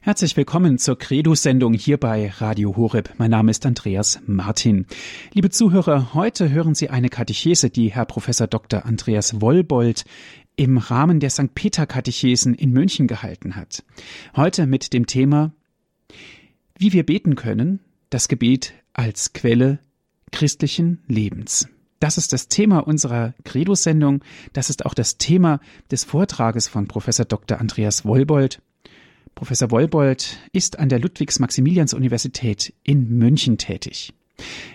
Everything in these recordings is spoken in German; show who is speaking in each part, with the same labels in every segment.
Speaker 1: Herzlich willkommen zur Credo-Sendung hier bei Radio Horeb. Mein Name ist Andreas Martin. Liebe Zuhörer, heute hören Sie eine Katechese, die Herr Professor Dr. Andreas Wollbold im Rahmen der St. Peter Katechesen in München gehalten hat. Heute mit dem Thema Wie wir beten können, das Gebet als Quelle christlichen Lebens. Das ist das Thema unserer Credo-Sendung. Das ist auch das Thema des Vortrages von Professor Dr. Andreas Wollbold. Professor Wollbold ist an der Ludwigs-Maximilians-Universität in München tätig.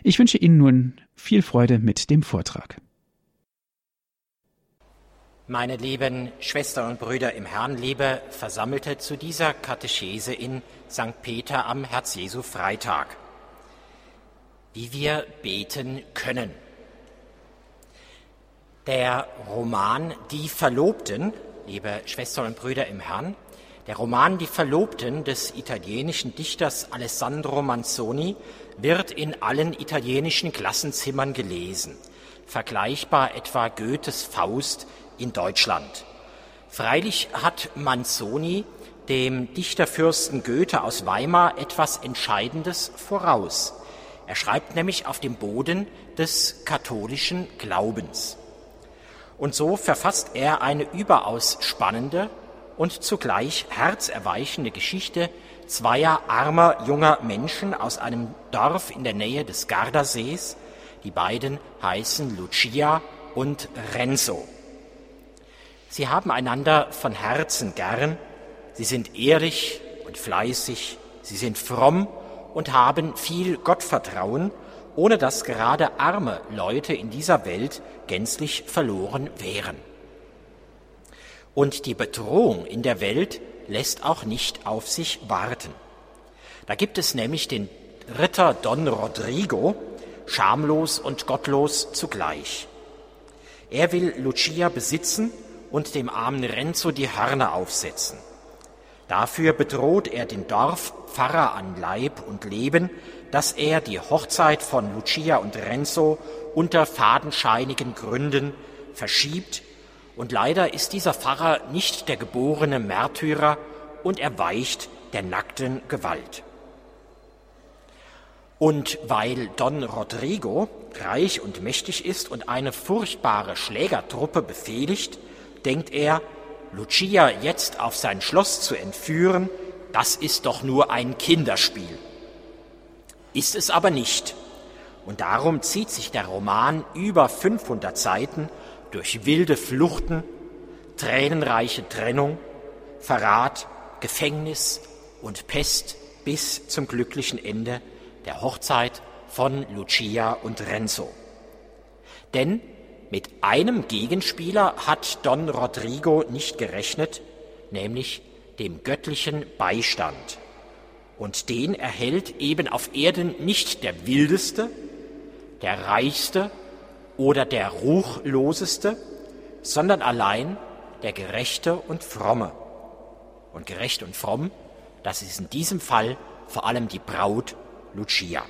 Speaker 1: Ich wünsche Ihnen nun viel Freude mit dem Vortrag.
Speaker 2: Meine lieben Schwestern und Brüder im Herrn, liebe Versammelte zu dieser Katechese in St. Peter am Herz-Jesu-Freitag. Wie wir beten können. Der Roman Die Verlobten, liebe Schwestern und Brüder im Herrn, der Roman Die Verlobten des italienischen Dichters Alessandro Manzoni wird in allen italienischen Klassenzimmern gelesen, vergleichbar etwa Goethes Faust in Deutschland. Freilich hat Manzoni dem Dichterfürsten Goethe aus Weimar etwas Entscheidendes voraus. Er schreibt nämlich auf dem Boden des katholischen Glaubens. Und so verfasst er eine überaus spannende und zugleich herzerweichende Geschichte zweier armer junger Menschen aus einem Dorf in der Nähe des Gardasees. Die beiden heißen Lucia und Renzo. Sie haben einander von Herzen gern, sie sind ehrlich und fleißig, sie sind fromm und haben viel Gottvertrauen, ohne dass gerade arme Leute in dieser Welt gänzlich verloren wären. Und die Bedrohung in der Welt lässt auch nicht auf sich warten. Da gibt es nämlich den Ritter Don Rodrigo, schamlos und gottlos zugleich. Er will Lucia besitzen und dem armen Renzo die Hörner aufsetzen. Dafür bedroht er den Dorfpfarrer an Leib und Leben, dass er die Hochzeit von Lucia und Renzo unter fadenscheinigen Gründen verschiebt und leider ist dieser Pfarrer nicht der geborene Märtyrer und er weicht der nackten Gewalt. Und weil Don Rodrigo reich und mächtig ist und eine furchtbare Schlägertruppe befehligt, denkt er, Lucia jetzt auf sein Schloss zu entführen, das ist doch nur ein Kinderspiel. Ist es aber nicht. Und darum zieht sich der Roman über 500 Seiten durch wilde Fluchten, tränenreiche Trennung, Verrat, Gefängnis und Pest bis zum glücklichen Ende der Hochzeit von Lucia und Renzo. Denn mit einem Gegenspieler hat Don Rodrigo nicht gerechnet, nämlich dem göttlichen Beistand. Und den erhält eben auf Erden nicht der wildeste, der reichste oder der Ruchloseste, sondern allein der Gerechte und Fromme. Und gerecht und fromm, das ist in diesem Fall vor allem die Braut Lucia.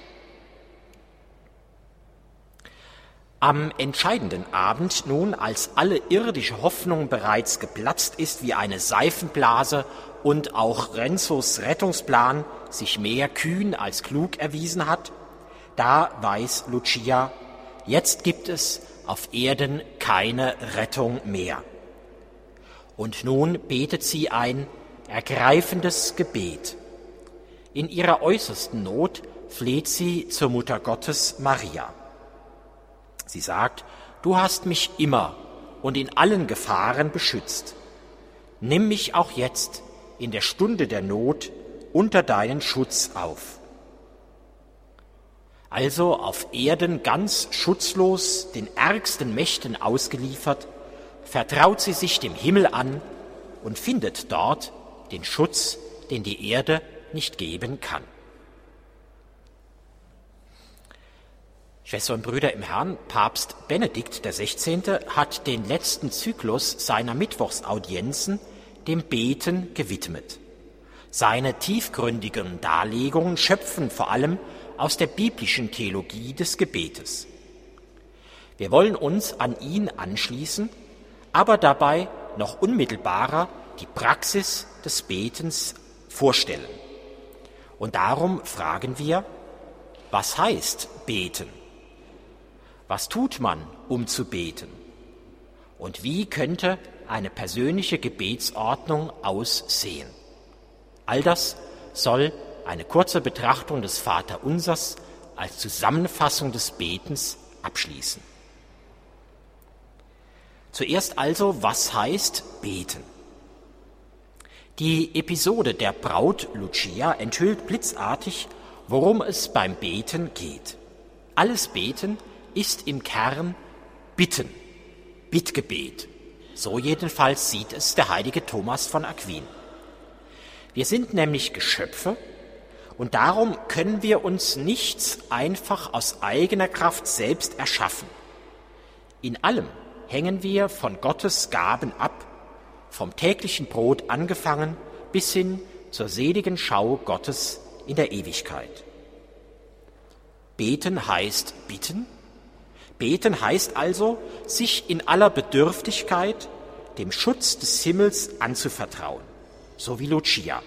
Speaker 2: Am entscheidenden Abend nun, als alle irdische Hoffnung bereits geplatzt ist wie eine Seifenblase und auch Renzos Rettungsplan sich mehr kühn als klug erwiesen hat, da weiß Lucia, jetzt gibt es auf Erden keine Rettung mehr. Und nun betet sie ein ergreifendes Gebet. In ihrer äußersten Not fleht sie zur Mutter Gottes Maria. Sie sagt, du hast mich immer und in allen Gefahren beschützt. Nimm mich auch jetzt in der Stunde der Not unter deinen Schutz auf also auf Erden ganz schutzlos den ärgsten Mächten ausgeliefert, vertraut sie sich dem Himmel an und findet dort den Schutz, den die Erde nicht geben kann. Schwestern und Brüder im Herrn, Papst Benedikt XVI. hat den letzten Zyklus seiner Mittwochsaudienzen dem Beten gewidmet. Seine tiefgründigen Darlegungen schöpfen vor allem aus der biblischen Theologie des Gebetes. Wir wollen uns an ihn anschließen, aber dabei noch unmittelbarer die Praxis des Betens vorstellen. Und darum fragen wir, was heißt beten? Was tut man, um zu beten? Und wie könnte eine persönliche Gebetsordnung aussehen? All das soll eine kurze Betrachtung des Vaterunsers als Zusammenfassung des Betens abschließen. Zuerst also, was heißt beten? Die Episode der Braut Lucia enthüllt blitzartig, worum es beim Beten geht. Alles Beten ist im Kern Bitten, Bittgebet. So jedenfalls sieht es der heilige Thomas von Aquin. Wir sind nämlich Geschöpfe und darum können wir uns nichts einfach aus eigener Kraft selbst erschaffen. In allem hängen wir von Gottes Gaben ab vom täglichen Brot angefangen bis hin zur seligen Schau Gottes in der Ewigkeit. Beten heißt bitten. Beten heißt also, sich in aller Bedürftigkeit dem Schutz des Himmels anzuvertrauen, so wie Lucia.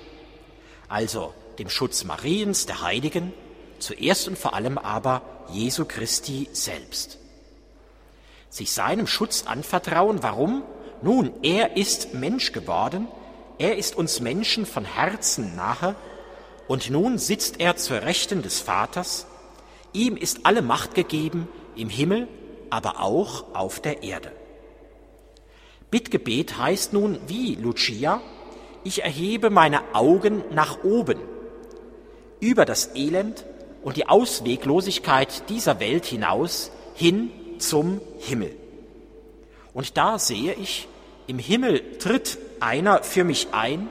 Speaker 2: Also dem Schutz Mariens, der Heiligen, zuerst und vor allem aber Jesu Christi selbst. Sich seinem Schutz anvertrauen, warum? Nun, er ist Mensch geworden, er ist uns Menschen von Herzen nahe, und nun sitzt er zur Rechten des Vaters, ihm ist alle Macht gegeben im Himmel, aber auch auf der Erde. Bittgebet heißt nun wie Lucia, ich erhebe meine Augen nach oben, über das Elend und die Ausweglosigkeit dieser Welt hinaus hin zum Himmel. Und da sehe ich, im Himmel tritt einer für mich ein,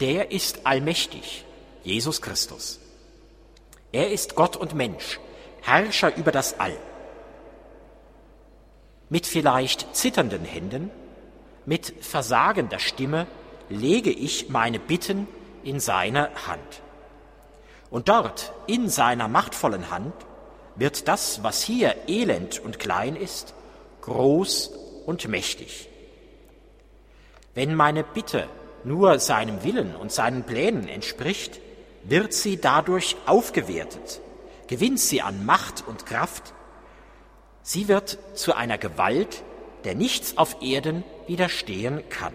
Speaker 2: der ist allmächtig, Jesus Christus. Er ist Gott und Mensch, Herrscher über das All. Mit vielleicht zitternden Händen, mit versagender Stimme lege ich meine Bitten in seine Hand. Und dort, in seiner machtvollen Hand, wird das, was hier elend und klein ist, groß und mächtig. Wenn meine Bitte nur seinem Willen und seinen Plänen entspricht, wird sie dadurch aufgewertet, gewinnt sie an Macht und Kraft. Sie wird zu einer Gewalt, der nichts auf Erden widerstehen kann.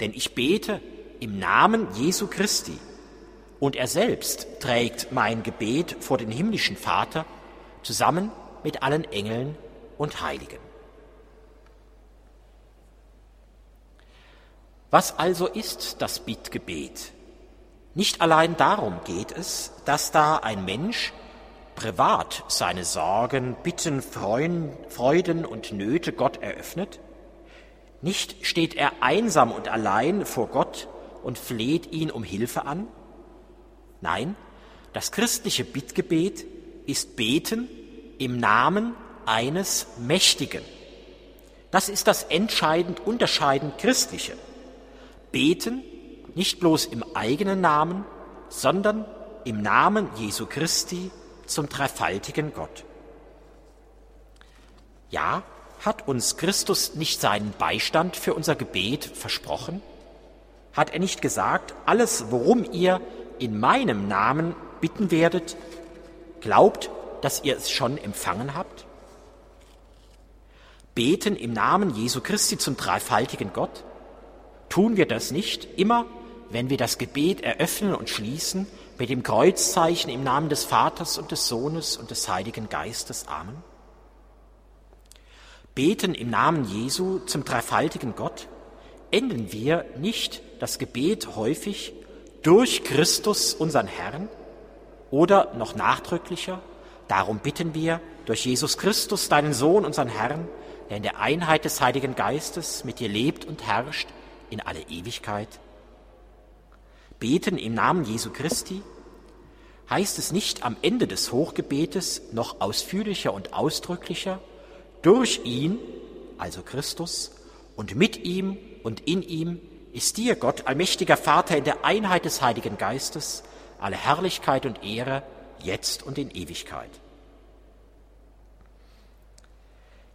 Speaker 2: Denn ich bete im Namen Jesu Christi und er selbst trägt mein Gebet vor den himmlischen Vater zusammen mit allen Engeln und Heiligen. Was also ist das Bittgebet? Nicht allein darum geht es, dass da ein Mensch privat seine Sorgen, Bitten, Freuden und Nöte Gott eröffnet. Nicht steht er einsam und allein vor Gott und fleht ihn um Hilfe an. Nein, das christliche Bittgebet ist Beten im Namen eines Mächtigen. Das ist das entscheidend unterscheidend Christliche beten, nicht bloß im eigenen Namen, sondern im Namen Jesu Christi zum dreifaltigen Gott. Ja, hat uns Christus nicht seinen Beistand für unser Gebet versprochen? Hat er nicht gesagt, alles, worum ihr in meinem Namen bitten werdet, glaubt, dass ihr es schon empfangen habt? Beten im Namen Jesu Christi zum dreifaltigen Gott? Tun wir das nicht immer, wenn wir das Gebet eröffnen und schließen mit dem Kreuzzeichen im Namen des Vaters und des Sohnes und des Heiligen Geistes. Amen. Beten im Namen Jesu zum dreifaltigen Gott, enden wir nicht das Gebet häufig durch Christus, unseren Herrn, oder noch nachdrücklicher, darum bitten wir durch Jesus Christus, deinen Sohn, unseren Herrn, der in der Einheit des Heiligen Geistes mit dir lebt und herrscht in alle Ewigkeit? Beten im Namen Jesu Christi? Heißt es nicht am Ende des Hochgebetes noch ausführlicher und ausdrücklicher, durch ihn, also Christus, und mit ihm und in ihm ist dir, Gott, allmächtiger Vater, in der Einheit des Heiligen Geistes, alle Herrlichkeit und Ehre, jetzt und in Ewigkeit.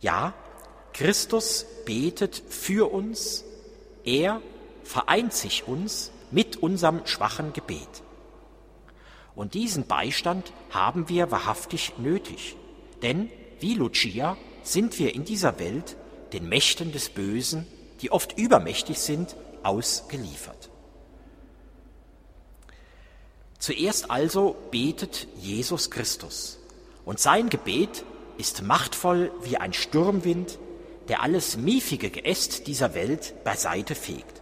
Speaker 2: Ja, Christus betet für uns er vereint sich uns mit unserem schwachen Gebet. Und diesen Beistand haben wir wahrhaftig nötig, denn wie Lucia sind wir in dieser Welt den Mächten des Bösen, die oft übermächtig sind, ausgeliefert. Zuerst also betet Jesus Christus und sein Gebet ist machtvoll wie ein Sturmwind, der alles miefige Geäst dieser Welt beiseite fegt.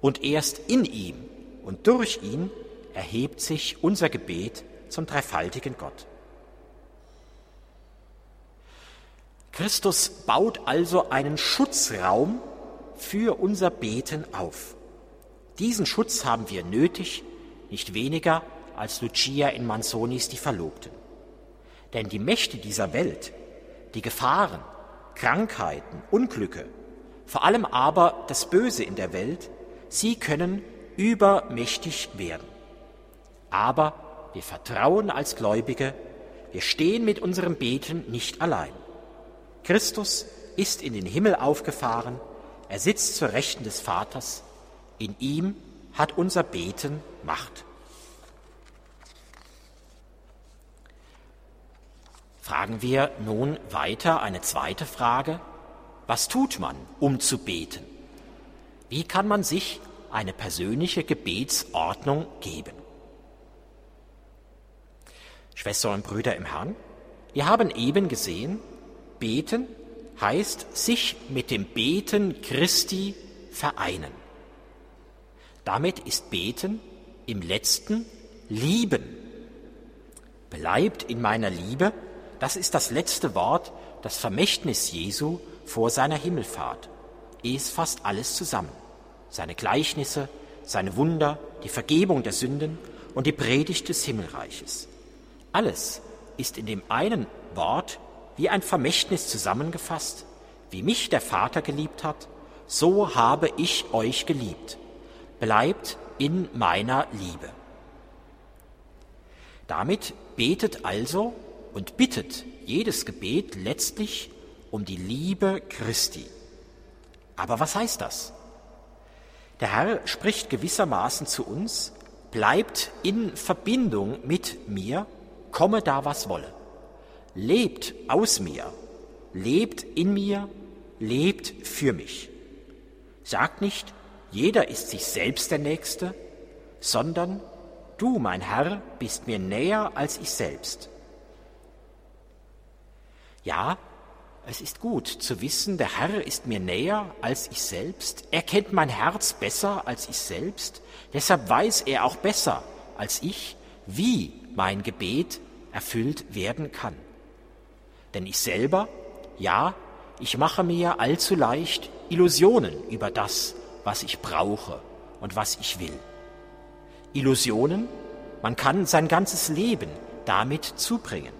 Speaker 2: Und erst in ihm und durch ihn erhebt sich unser Gebet zum dreifaltigen Gott. Christus baut also einen Schutzraum für unser Beten auf. Diesen Schutz haben wir nötig, nicht weniger als Lucia in Manzonis die Verlobten. Denn die Mächte dieser Welt, die Gefahren, Krankheiten, Unglücke, vor allem aber das Böse in der Welt, sie können übermächtig werden. Aber wir vertrauen als Gläubige, wir stehen mit unserem Beten nicht allein. Christus ist in den Himmel aufgefahren, er sitzt zur Rechten des Vaters, in ihm hat unser Beten Macht. Fragen wir nun weiter eine zweite Frage. Was tut man, um zu beten? Wie kann man sich eine persönliche Gebetsordnung geben? Schwestern und Brüder im Herrn, wir haben eben gesehen, beten heißt sich mit dem Beten Christi vereinen. Damit ist Beten im letzten Lieben. Bleibt in meiner Liebe, das ist das letzte Wort, das Vermächtnis Jesu vor seiner Himmelfahrt. Es fasst alles zusammen. Seine Gleichnisse, seine Wunder, die Vergebung der Sünden und die Predigt des Himmelreiches. Alles ist in dem einen Wort wie ein Vermächtnis zusammengefasst. Wie mich der Vater geliebt hat, so habe ich euch geliebt. Bleibt in meiner Liebe. Damit betet also und bittet jedes Gebet letztlich um die Liebe Christi. Aber was heißt das? Der Herr spricht gewissermaßen zu uns, bleibt in Verbindung mit mir, komme da was wolle. Lebt aus mir, lebt in mir, lebt für mich. Sagt nicht, jeder ist sich selbst der Nächste, sondern du, mein Herr, bist mir näher als ich selbst. Ja, es ist gut zu wissen, der Herr ist mir näher als ich selbst, er kennt mein Herz besser als ich selbst, deshalb weiß er auch besser als ich, wie mein Gebet erfüllt werden kann. Denn ich selber, ja, ich mache mir allzu leicht Illusionen über das, was ich brauche und was ich will. Illusionen, man kann sein ganzes Leben damit zubringen.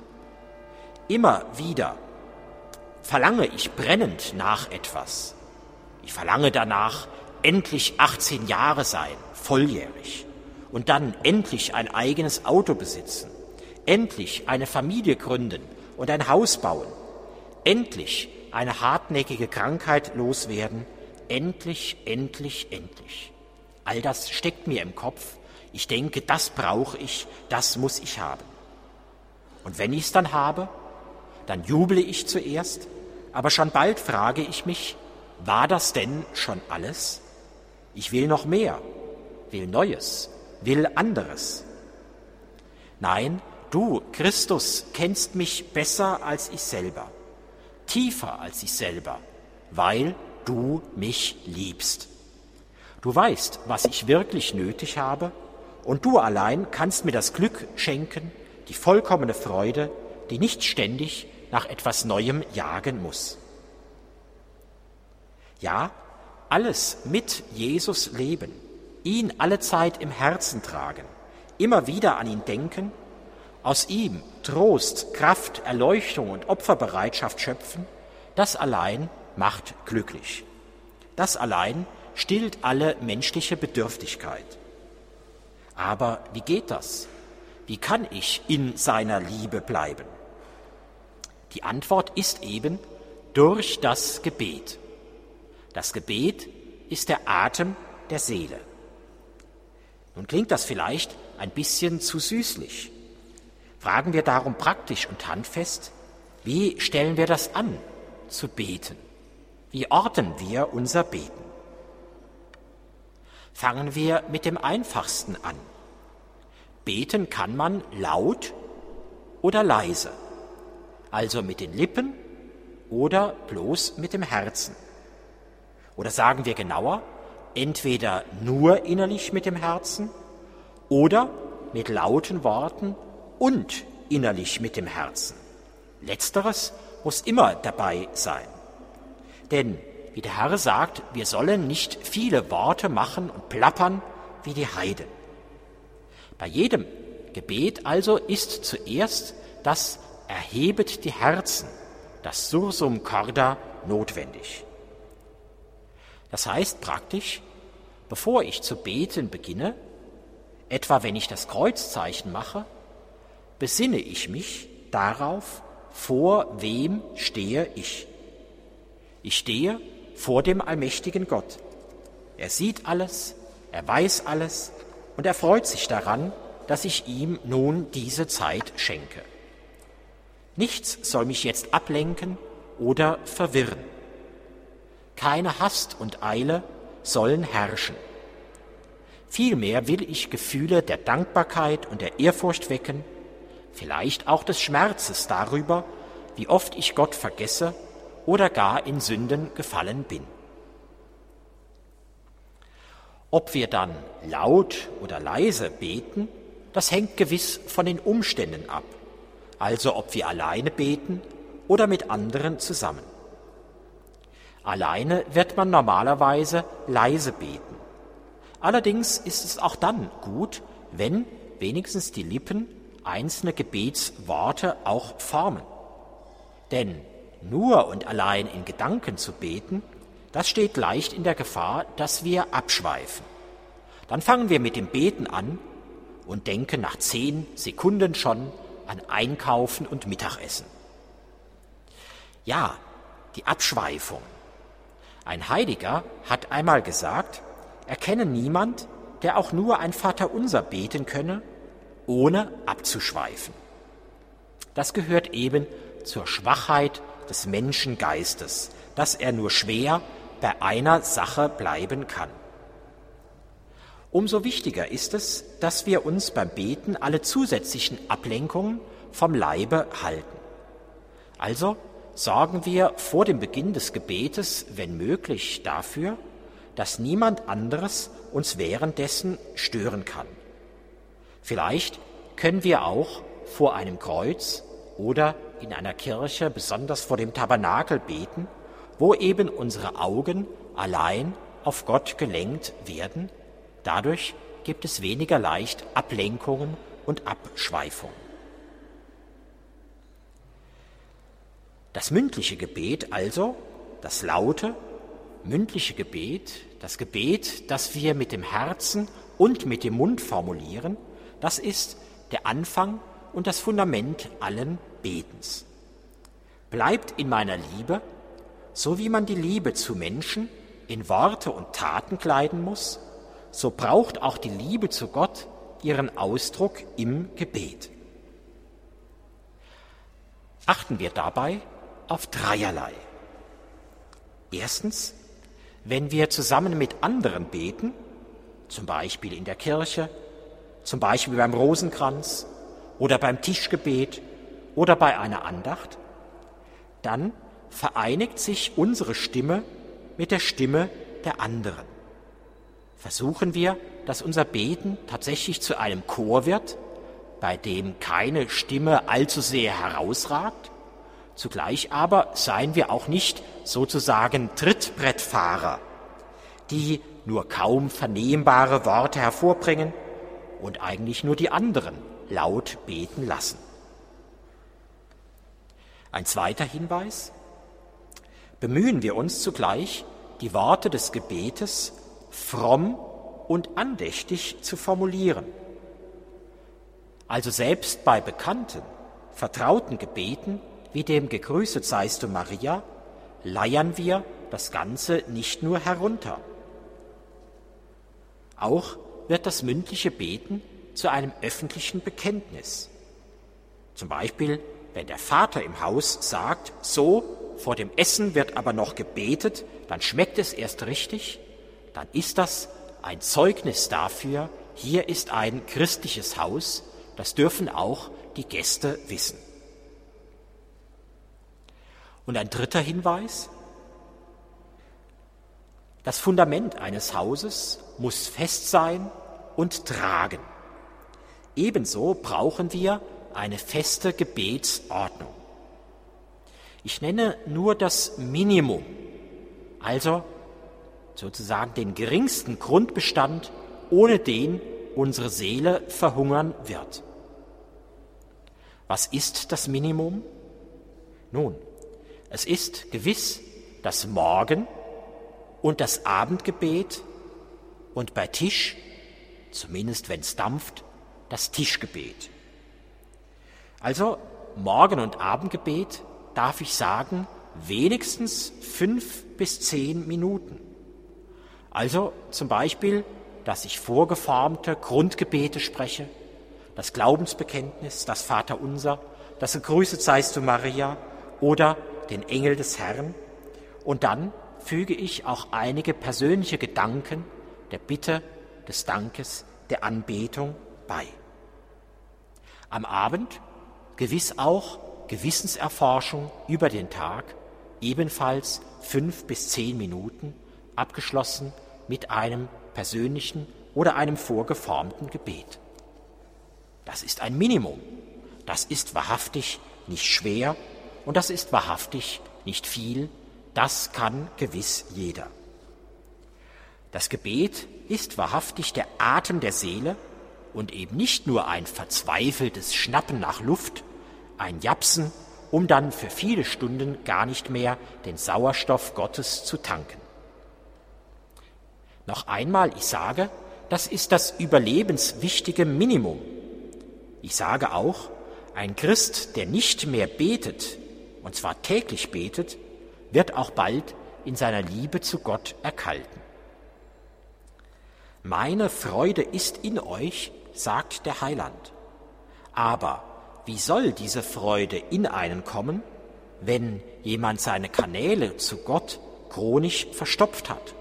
Speaker 2: Immer wieder verlange ich brennend nach etwas. Ich verlange danach, endlich 18 Jahre sein, volljährig, und dann endlich ein eigenes Auto besitzen, endlich eine Familie gründen und ein Haus bauen, endlich eine hartnäckige Krankheit loswerden, endlich, endlich, endlich. All das steckt mir im Kopf. Ich denke, das brauche ich, das muss ich haben. Und wenn ich es dann habe, dann juble ich zuerst, aber schon bald frage ich mich, war das denn schon alles? Ich will noch mehr, will Neues, will anderes. Nein, du, Christus, kennst mich besser als ich selber, tiefer als ich selber, weil du mich liebst. Du weißt, was ich wirklich nötig habe, und du allein kannst mir das Glück schenken, die vollkommene Freude, die nicht ständig nach etwas Neuem jagen muss. Ja, alles mit Jesus leben, ihn alle Zeit im Herzen tragen, immer wieder an ihn denken, aus ihm Trost, Kraft, Erleuchtung und Opferbereitschaft schöpfen, das allein macht glücklich. Das allein stillt alle menschliche Bedürftigkeit. Aber wie geht das? Wie kann ich in seiner Liebe bleiben? Die Antwort ist eben durch das Gebet. Das Gebet ist der Atem der Seele. Nun klingt das vielleicht ein bisschen zu süßlich. Fragen wir darum praktisch und handfest, wie stellen wir das an, zu beten? Wie orten wir unser Beten? Fangen wir mit dem einfachsten an. Beten kann man laut oder leise, also mit den Lippen oder bloß mit dem Herzen. Oder sagen wir genauer, entweder nur innerlich mit dem Herzen oder mit lauten Worten und innerlich mit dem Herzen. Letzteres muss immer dabei sein. Denn, wie der Herr sagt, wir sollen nicht viele Worte machen und plappern wie die Heiden. Bei jedem Gebet also ist zuerst das Erhebet die Herzen, das Sursum Corda, notwendig. Das heißt praktisch, bevor ich zu beten beginne, etwa wenn ich das Kreuzzeichen mache, besinne ich mich darauf, vor wem stehe ich. Ich stehe vor dem allmächtigen Gott. Er sieht alles, er weiß alles und er freut sich daran, dass ich ihm nun diese Zeit schenke. Nichts soll mich jetzt ablenken oder verwirren. Keine Hast und Eile sollen herrschen. Vielmehr will ich Gefühle der Dankbarkeit und der Ehrfurcht wecken, vielleicht auch des Schmerzes darüber, wie oft ich Gott vergesse oder gar in Sünden gefallen bin. Ob wir dann laut oder leise beten, das hängt gewiss von den Umständen ab, also ob wir alleine beten oder mit anderen zusammen. Alleine wird man normalerweise leise beten. Allerdings ist es auch dann gut, wenn wenigstens die Lippen einzelne Gebetsworte auch formen. Denn nur und allein in Gedanken zu beten, das steht leicht in der Gefahr, dass wir abschweifen. Dann fangen wir mit dem Beten an und denken nach zehn Sekunden schon an Einkaufen und Mittagessen. Ja, die Abschweifung. Ein Heiliger hat einmal gesagt, er kenne niemand, der auch nur ein Vaterunser beten könne, ohne abzuschweifen. Das gehört eben zur Schwachheit des Menschengeistes, dass er nur schwer bei einer Sache bleiben kann. Umso wichtiger ist es, dass wir uns beim Beten alle zusätzlichen Ablenkungen vom Leibe halten. Also sorgen wir vor dem Beginn des Gebetes, wenn möglich, dafür, dass niemand anderes uns währenddessen stören kann. Vielleicht können wir auch vor einem Kreuz oder in einer Kirche, besonders vor dem Tabernakel beten, wo eben unsere Augen allein auf Gott gelenkt werden. Dadurch gibt es weniger leicht Ablenkungen und Abschweifungen. Das mündliche Gebet also, das laute, mündliche Gebet, das Gebet, das wir mit dem Herzen und mit dem Mund formulieren, das ist der Anfang und das Fundament allen Betens. Bleibt in meiner Liebe, so wie man die Liebe zu Menschen in Worte und Taten kleiden muss, so braucht auch die Liebe zu Gott ihren Ausdruck im Gebet. Achten wir dabei auf dreierlei. Erstens, wenn wir zusammen mit anderen beten, zum Beispiel in der Kirche, zum Beispiel beim Rosenkranz oder beim Tischgebet oder bei einer Andacht, dann vereinigt sich unsere Stimme mit der Stimme der anderen. Versuchen wir, dass unser Beten tatsächlich zu einem Chor wird, bei dem keine Stimme allzu sehr herausragt, zugleich aber seien wir auch nicht sozusagen Trittbrettfahrer, die nur kaum vernehmbare Worte hervorbringen und eigentlich nur die anderen laut beten lassen. Ein zweiter Hinweis. Bemühen wir uns zugleich, die Worte des Gebetes fromm und andächtig zu formulieren. Also selbst bei bekannten, vertrauten Gebeten wie dem Gegrüßet seist du Maria, leiern wir das Ganze nicht nur herunter. Auch wird das mündliche Beten zu einem öffentlichen Bekenntnis. Zum Beispiel, wenn der Vater im Haus sagt, so, vor dem Essen wird aber noch gebetet, dann schmeckt es erst richtig, dann ist das ein Zeugnis dafür, hier ist ein christliches Haus, das dürfen auch die Gäste wissen. Und ein dritter Hinweis, das Fundament eines Hauses muss fest sein und tragen. Ebenso brauchen wir eine feste Gebetsordnung. Ich nenne nur das Minimum, also sozusagen den geringsten Grundbestand, ohne den unsere Seele verhungern wird. Was ist das Minimum? Nun, es ist gewiss das Morgen- und das Abendgebet und bei Tisch, zumindest wenn es dampft, das Tischgebet. Also Morgen- und Abendgebet darf ich sagen, wenigstens fünf bis zehn Minuten. Also zum Beispiel, dass ich vorgeformte Grundgebete spreche, das Glaubensbekenntnis, das Vaterunser, das Gegrüßet seist du Maria oder den Engel des Herrn. Und dann füge ich auch einige persönliche Gedanken der Bitte, des Dankes, der Anbetung bei. Am Abend gewiss auch Gewissenserforschung über den Tag, ebenfalls fünf bis zehn Minuten, abgeschlossen mit einem persönlichen oder einem vorgeformten Gebet. Das ist ein Minimum. Das ist wahrhaftig nicht schwer und das ist wahrhaftig nicht viel. Das kann gewiss jeder. Das Gebet ist wahrhaftig der Atem der Seele und eben nicht nur ein verzweifeltes Schnappen nach Luft, ein Japsen, um dann für viele Stunden gar nicht mehr den Sauerstoff Gottes zu tanken. Noch einmal, ich sage, das ist das überlebenswichtige Minimum. Ich sage auch, ein Christ, der nicht mehr betet, und zwar täglich betet, wird auch bald in seiner Liebe zu Gott erkalten. Meine Freude ist in euch, sagt der Heiland. Aber wie soll diese Freude in einen kommen, wenn jemand seine Kanäle zu Gott chronisch verstopft hat?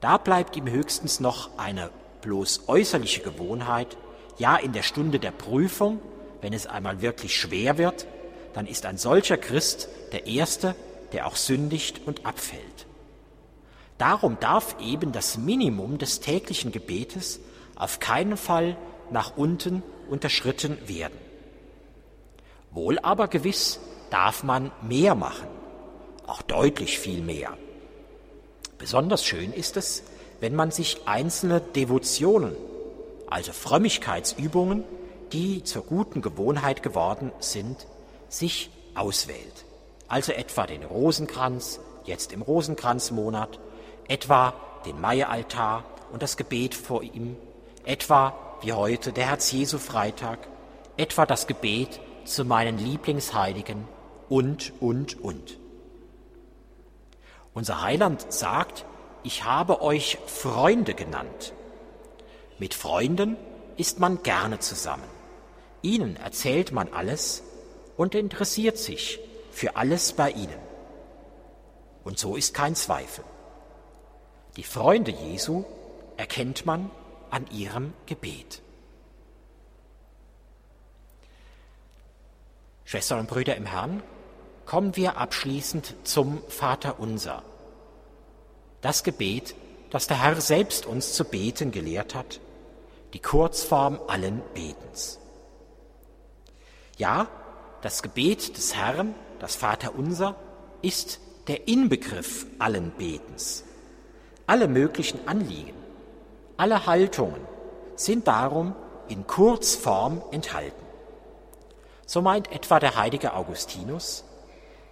Speaker 2: Da bleibt ihm höchstens noch eine bloß äußerliche Gewohnheit, ja in der Stunde der Prüfung, wenn es einmal wirklich schwer wird, dann ist ein solcher Christ der Erste, der auch sündigt und abfällt. Darum darf eben das Minimum des täglichen Gebetes auf keinen Fall nach unten unterschritten werden. Wohl aber gewiss darf man mehr machen, auch deutlich viel mehr. Besonders schön ist es, wenn man sich einzelne Devotionen, also Frömmigkeitsübungen, die zur guten Gewohnheit geworden sind, sich auswählt. Also etwa den Rosenkranz, jetzt im Rosenkranzmonat, etwa den Maialtar und das Gebet vor ihm, etwa wie heute der Herz-Jesu-Freitag, etwa das Gebet zu meinen Lieblingsheiligen und, und, und. Unser Heiland sagt, ich habe euch Freunde genannt. Mit Freunden ist man gerne zusammen. Ihnen erzählt man alles und interessiert sich für alles bei ihnen. Und so ist kein Zweifel. Die Freunde Jesu erkennt man an ihrem Gebet. Schwestern und Brüder im Herrn, kommen wir abschließend zum Vater unser. Das Gebet, das der Herr selbst uns zu beten gelehrt hat, die Kurzform allen Betens. Ja, das Gebet des Herrn, das Vater unser, ist der Inbegriff allen Betens. Alle möglichen Anliegen, alle Haltungen sind darum in Kurzform enthalten. So meint etwa der heilige Augustinus,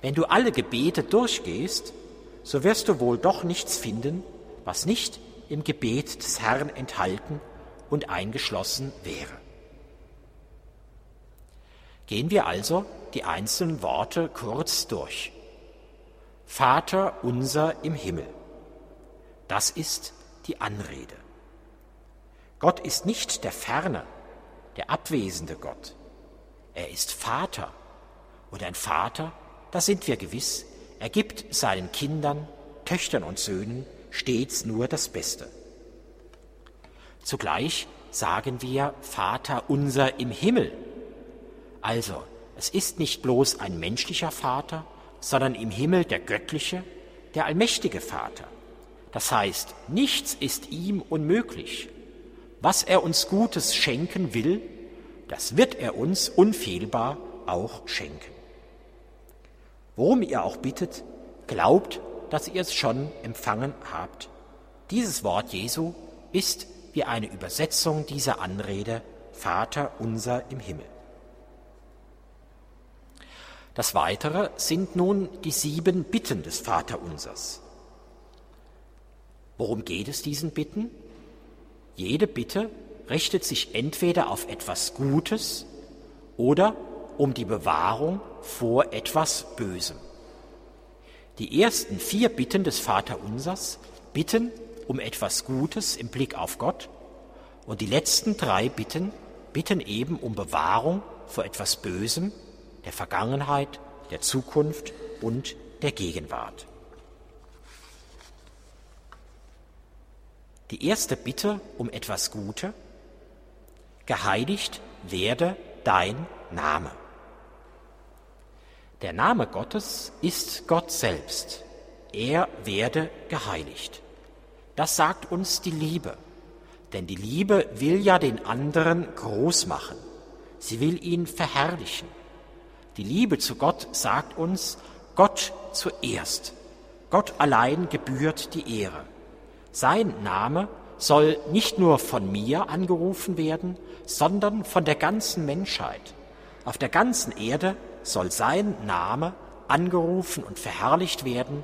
Speaker 2: wenn du alle Gebete durchgehst, so wirst du wohl doch nichts finden, was nicht im Gebet des Herrn enthalten und eingeschlossen wäre. Gehen wir also die einzelnen Worte kurz durch. Vater unser im Himmel. Das ist die Anrede. Gott ist nicht der ferne, der abwesende Gott. Er ist Vater. Und ein Vater, da sind wir gewiss, er gibt seinen Kindern, Töchtern und Söhnen stets nur das Beste. Zugleich sagen wir Vater unser im Himmel. Also, es ist nicht bloß ein menschlicher Vater, sondern im Himmel der göttliche, der allmächtige Vater. Das heißt, nichts ist ihm unmöglich. Was er uns Gutes schenken will, das wird er uns unfehlbar auch schenken. Worum ihr auch bittet, glaubt, dass ihr es schon empfangen habt. Dieses Wort Jesu ist wie eine Übersetzung dieser Anrede Vater unser im Himmel. Das Weitere sind nun die sieben Bitten des Vaterunsers. Worum geht es diesen Bitten? Jede Bitte richtet sich entweder auf etwas Gutes oder um die Bewahrung vor etwas Bösem. Die ersten vier Bitten des Vaterunsers bitten um etwas Gutes im Blick auf Gott und die letzten drei Bitten bitten eben um Bewahrung vor etwas Bösem der Vergangenheit, der Zukunft und der Gegenwart. Die erste Bitte um etwas Gute, geheiligt werde dein Name. Der Name Gottes ist Gott selbst. Er werde geheiligt. Das sagt uns die Liebe. Denn die Liebe will ja den anderen groß machen. Sie will ihn verherrlichen. Die Liebe zu Gott sagt uns, Gott zuerst. Gott allein gebührt die Ehre. Sein Name soll nicht nur von mir angerufen werden, sondern von der ganzen Menschheit. Auf der ganzen Erde soll sein Name angerufen und verherrlicht werden,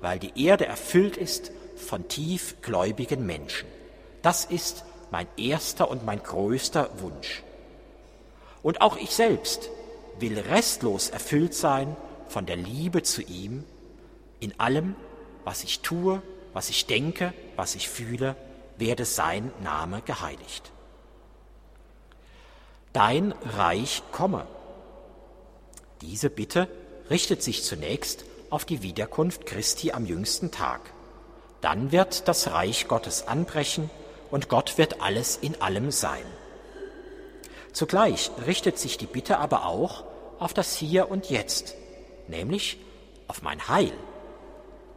Speaker 2: weil die Erde erfüllt ist von tiefgläubigen Menschen. Das ist mein erster und mein größter Wunsch. Und auch ich selbst will restlos erfüllt sein von der Liebe zu ihm in allem, was ich tue, was ich denke, was ich fühle, werde sein Name geheiligt. Dein Reich komme. Diese Bitte richtet sich zunächst auf die Wiederkunft Christi am jüngsten Tag. Dann wird das Reich Gottes anbrechen und Gott wird alles in allem sein. Zugleich richtet sich die Bitte aber auch auf das Hier und Jetzt, nämlich auf mein Heil.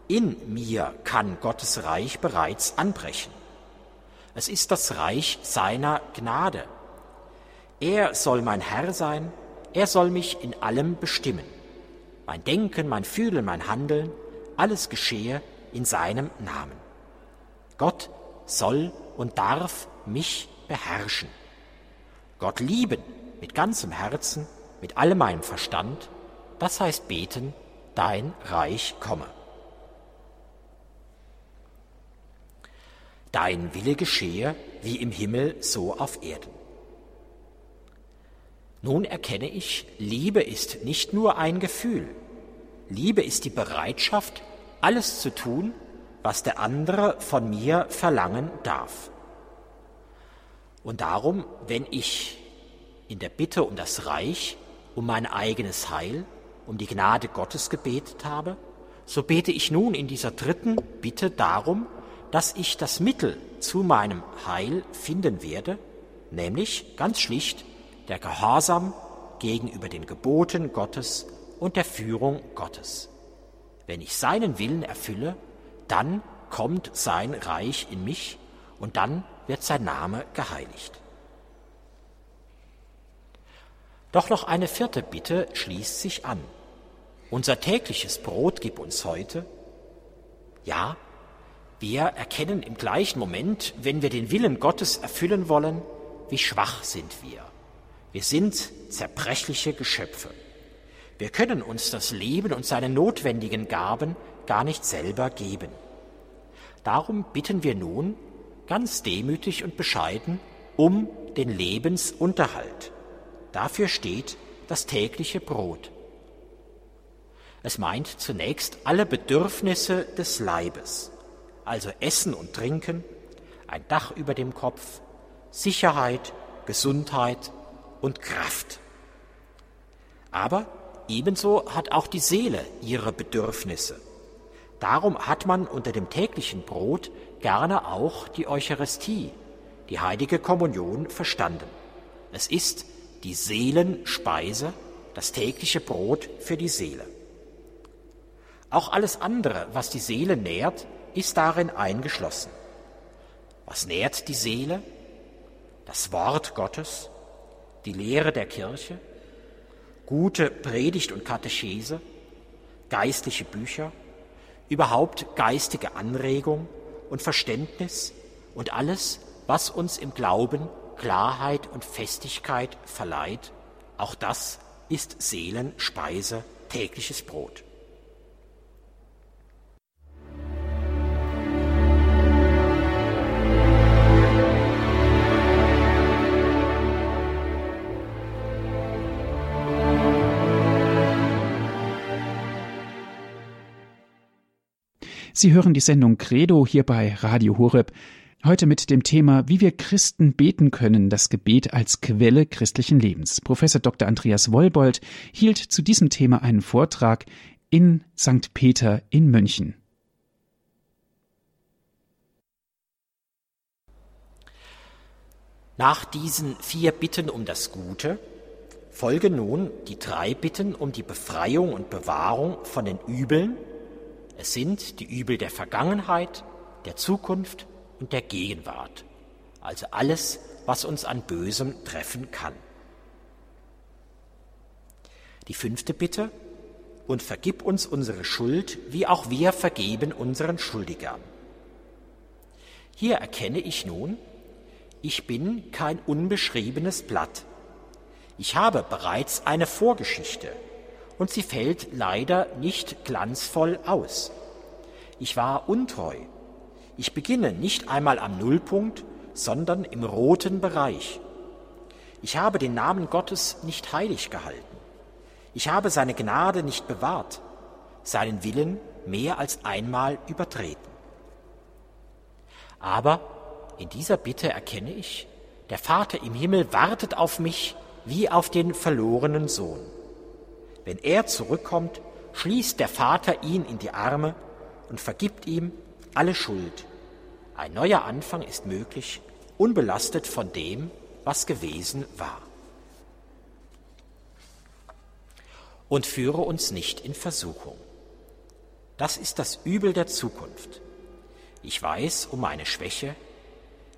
Speaker 2: In mir kann Gottes Reich bereits anbrechen. Es ist das Reich seiner Gnade. Er soll mein Herr sein, er soll mich in allem bestimmen. Mein Denken, mein Fühlen, mein Handeln, alles geschehe in seinem Namen. Gott soll und darf mich beherrschen. Gott lieben mit ganzem Herzen, mit allem meinem Verstand, das heißt beten, dein Reich komme. Dein Wille geschehe wie im Himmel so auf Erden. Nun erkenne ich, Liebe ist nicht nur ein Gefühl. Liebe ist die Bereitschaft, alles zu tun, was der andere von mir verlangen darf. Und darum, wenn ich in der Bitte um das Reich, um mein eigenes Heil, um die Gnade Gottes gebetet habe, so bete ich nun in dieser dritten Bitte darum, dass ich das Mittel zu meinem Heil finden werde, nämlich ganz schlicht der Gehorsam gegenüber den Geboten Gottes und der Führung Gottes. Wenn ich seinen Willen erfülle, dann kommt sein Reich in mich und dann wird sein Name geheiligt. Doch noch eine vierte Bitte schließt sich an. Unser tägliches Brot gib uns heute. Ja, wir erkennen im gleichen Moment, wenn wir den Willen Gottes erfüllen wollen, wie schwach sind wir. Wir sind zerbrechliche Geschöpfe. Wir können uns das Leben und seine notwendigen Gaben gar nicht selber geben. Darum bitten wir nun ganz demütig und bescheiden um den Lebensunterhalt. Dafür steht das tägliche Brot. Es meint zunächst alle Bedürfnisse des Leibes, also Essen und Trinken, ein Dach über dem Kopf, Sicherheit, Gesundheit und Kraft. Aber ebenso hat auch die Seele ihre Bedürfnisse. Darum hat man unter dem täglichen Brot gerne auch die Eucharistie, die heilige Kommunion verstanden. Es ist die Seelenspeise, das tägliche Brot für die Seele. Auch alles andere, was die Seele nährt, ist darin eingeschlossen. Was nährt die Seele? Das Wort Gottes, die Lehre der Kirche, gute Predigt und Katechese, geistliche Bücher, überhaupt geistige Anregung und Verständnis und alles, was uns im Glauben Klarheit und Festigkeit verleiht, auch das ist Seelenspeise, tägliches Brot.
Speaker 1: Sie hören die Sendung Credo hier bei Radio Horeb. Heute mit dem Thema, wie wir Christen beten können, das Gebet als Quelle christlichen Lebens. Professor Dr. Andreas Wollbold hielt zu diesem Thema einen Vortrag in St. Peter in München.
Speaker 2: Nach diesen vier Bitten um das Gute folgen nun die drei Bitten um die Befreiung und Bewahrung von den Übeln, es sind die Übel der Vergangenheit, der Zukunft und der Gegenwart, also alles, was uns an Bösem treffen kann. Die fünfte Bitte, und vergib uns unsere Schuld, wie auch wir vergeben unseren Schuldigern. Hier erkenne ich nun, ich bin kein unbeschriebenes Blatt. Ich habe bereits eine Vorgeschichte, und sie fällt leider nicht glanzvoll aus. Ich war untreu. Ich beginne nicht einmal am Nullpunkt, sondern im roten Bereich. Ich habe den Namen Gottes nicht heilig gehalten. Ich habe seine Gnade nicht bewahrt, seinen Willen mehr als einmal übertreten. Aber in dieser Bitte erkenne ich, der Vater im Himmel wartet auf mich wie auf den verlorenen Sohn. Wenn er zurückkommt, schließt der Vater ihn in die Arme und vergibt ihm alle Schuld. Ein neuer Anfang ist möglich, unbelastet von dem, was gewesen war. Und führe uns nicht in Versuchung. Das ist das Übel der Zukunft. Ich weiß um meine Schwäche,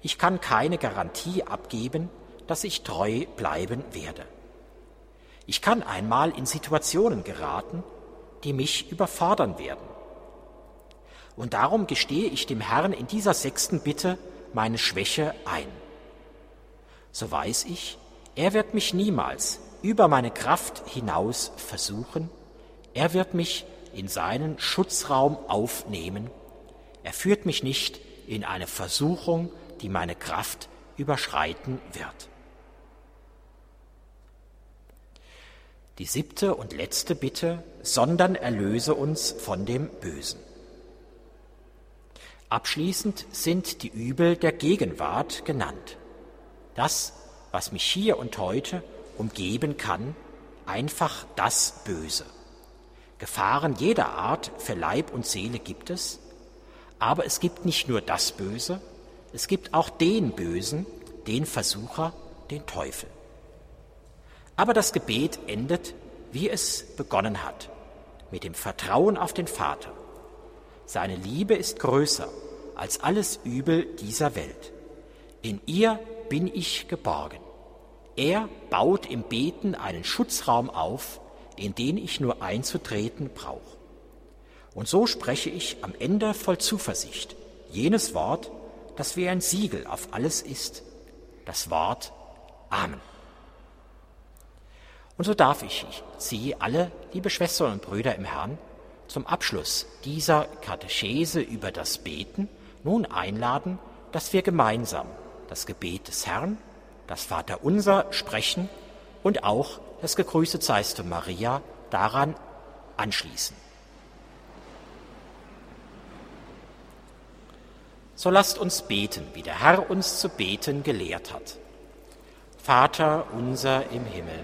Speaker 2: ich kann keine Garantie abgeben, dass ich treu bleiben werde. Ich kann einmal in Situationen geraten, die mich überfordern werden. Und darum gestehe ich dem Herrn in dieser sechsten Bitte meine Schwäche ein. So weiß ich, er wird mich niemals über meine Kraft hinaus versuchen, er wird mich in seinen Schutzraum aufnehmen, er führt mich nicht in eine Versuchung, die meine Kraft überschreiten wird. Die siebte und letzte Bitte, sondern erlöse uns von dem Bösen. Abschließend sind die Übel der Gegenwart genannt. Das, was mich hier und heute umgeben kann, einfach das Böse. Gefahren jeder Art für Leib und Seele gibt es, aber es gibt nicht nur das Böse, es gibt auch den Bösen, den Versucher, den Teufel. Aber das Gebet endet, wie es begonnen hat, mit dem Vertrauen auf den Vater. Seine Liebe ist größer als alles Übel dieser Welt. In ihr bin ich geborgen. Er baut im Beten einen Schutzraum auf, in den ich nur einzutreten brauche. Und so spreche ich am Ende voll Zuversicht jenes Wort, das wie ein Siegel auf alles ist, das Wort Amen. Und so darf ich Sie alle, liebe Schwestern und Brüder im Herrn, zum Abschluss dieser Katechese über das Beten nun einladen, dass wir gemeinsam das Gebet des Herrn, das Vaterunser sprechen und auch das Gegrüßet seist du Maria daran anschließen. So lasst uns beten, wie der Herr uns zu beten gelehrt hat. Vater unser im Himmel,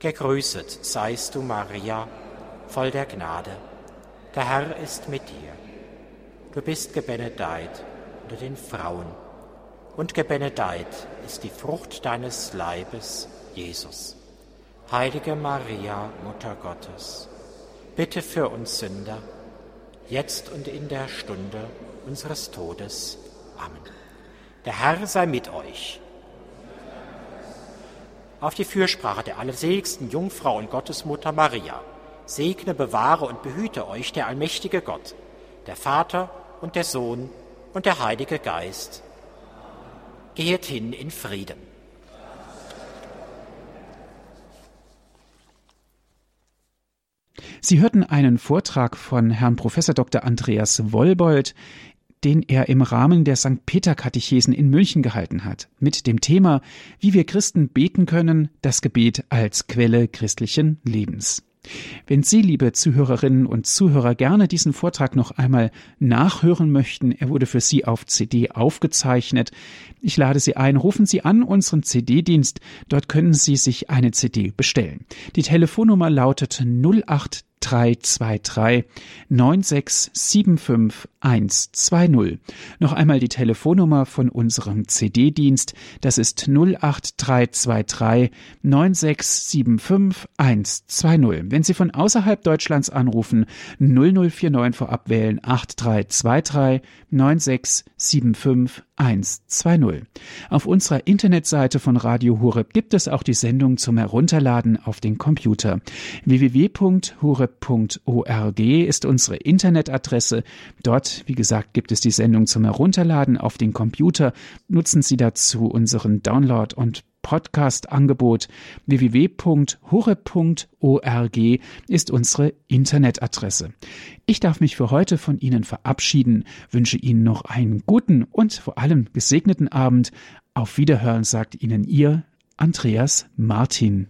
Speaker 2: Gegrüßet seist du, Maria, voll der Gnade. Der Herr ist mit dir. Du bist gebenedeit unter den Frauen, und gebenedeit ist die Frucht deines Leibes, Jesus. Heilige Maria, Mutter Gottes, bitte für uns Sünder, jetzt und in der Stunde unseres Todes. Amen. Der Herr sei mit euch. Auf die Fürsprache der allerseligsten Jungfrau und Gottesmutter Maria segne, bewahre und behüte euch der allmächtige Gott, der Vater und der Sohn und der Heilige Geist. Geht hin in Frieden.
Speaker 1: Sie hörten einen Vortrag von Herrn Professor Dr. Andreas Wollbold den er im Rahmen der St. Peter Katechesen in München gehalten hat, mit dem Thema, wie wir Christen beten können, das Gebet als Quelle christlichen Lebens. Wenn Sie, liebe Zuhörerinnen und Zuhörer, gerne diesen Vortrag noch einmal nachhören möchten, er wurde für Sie auf CD aufgezeichnet. Ich lade Sie ein, rufen Sie an unseren CD-Dienst. Dort können Sie sich eine CD bestellen. Die Telefonnummer lautet 08 323 9675 120. Noch einmal die Telefonnummer von unserem CD-Dienst. Das ist 08323 9675 120. Wenn Sie von außerhalb Deutschlands anrufen, 0049 vorab wählen 8323 9675 120. Auf unserer Internetseite von Radio Horeb gibt es auch die Sendung zum Herunterladen auf den Computer. www.horeb.org ist unsere Internetadresse. Dort, wie gesagt, gibt es die Sendung zum Herunterladen auf den Computer. Nutzen Sie dazu unseren Download- und Podcast-Angebot www.hure.org ist unsere Internetadresse. Ich darf mich für heute von Ihnen verabschieden, wünsche Ihnen noch einen guten und vor allem gesegneten Abend. Auf Wiederhören sagt Ihnen Ihr Andreas Martin.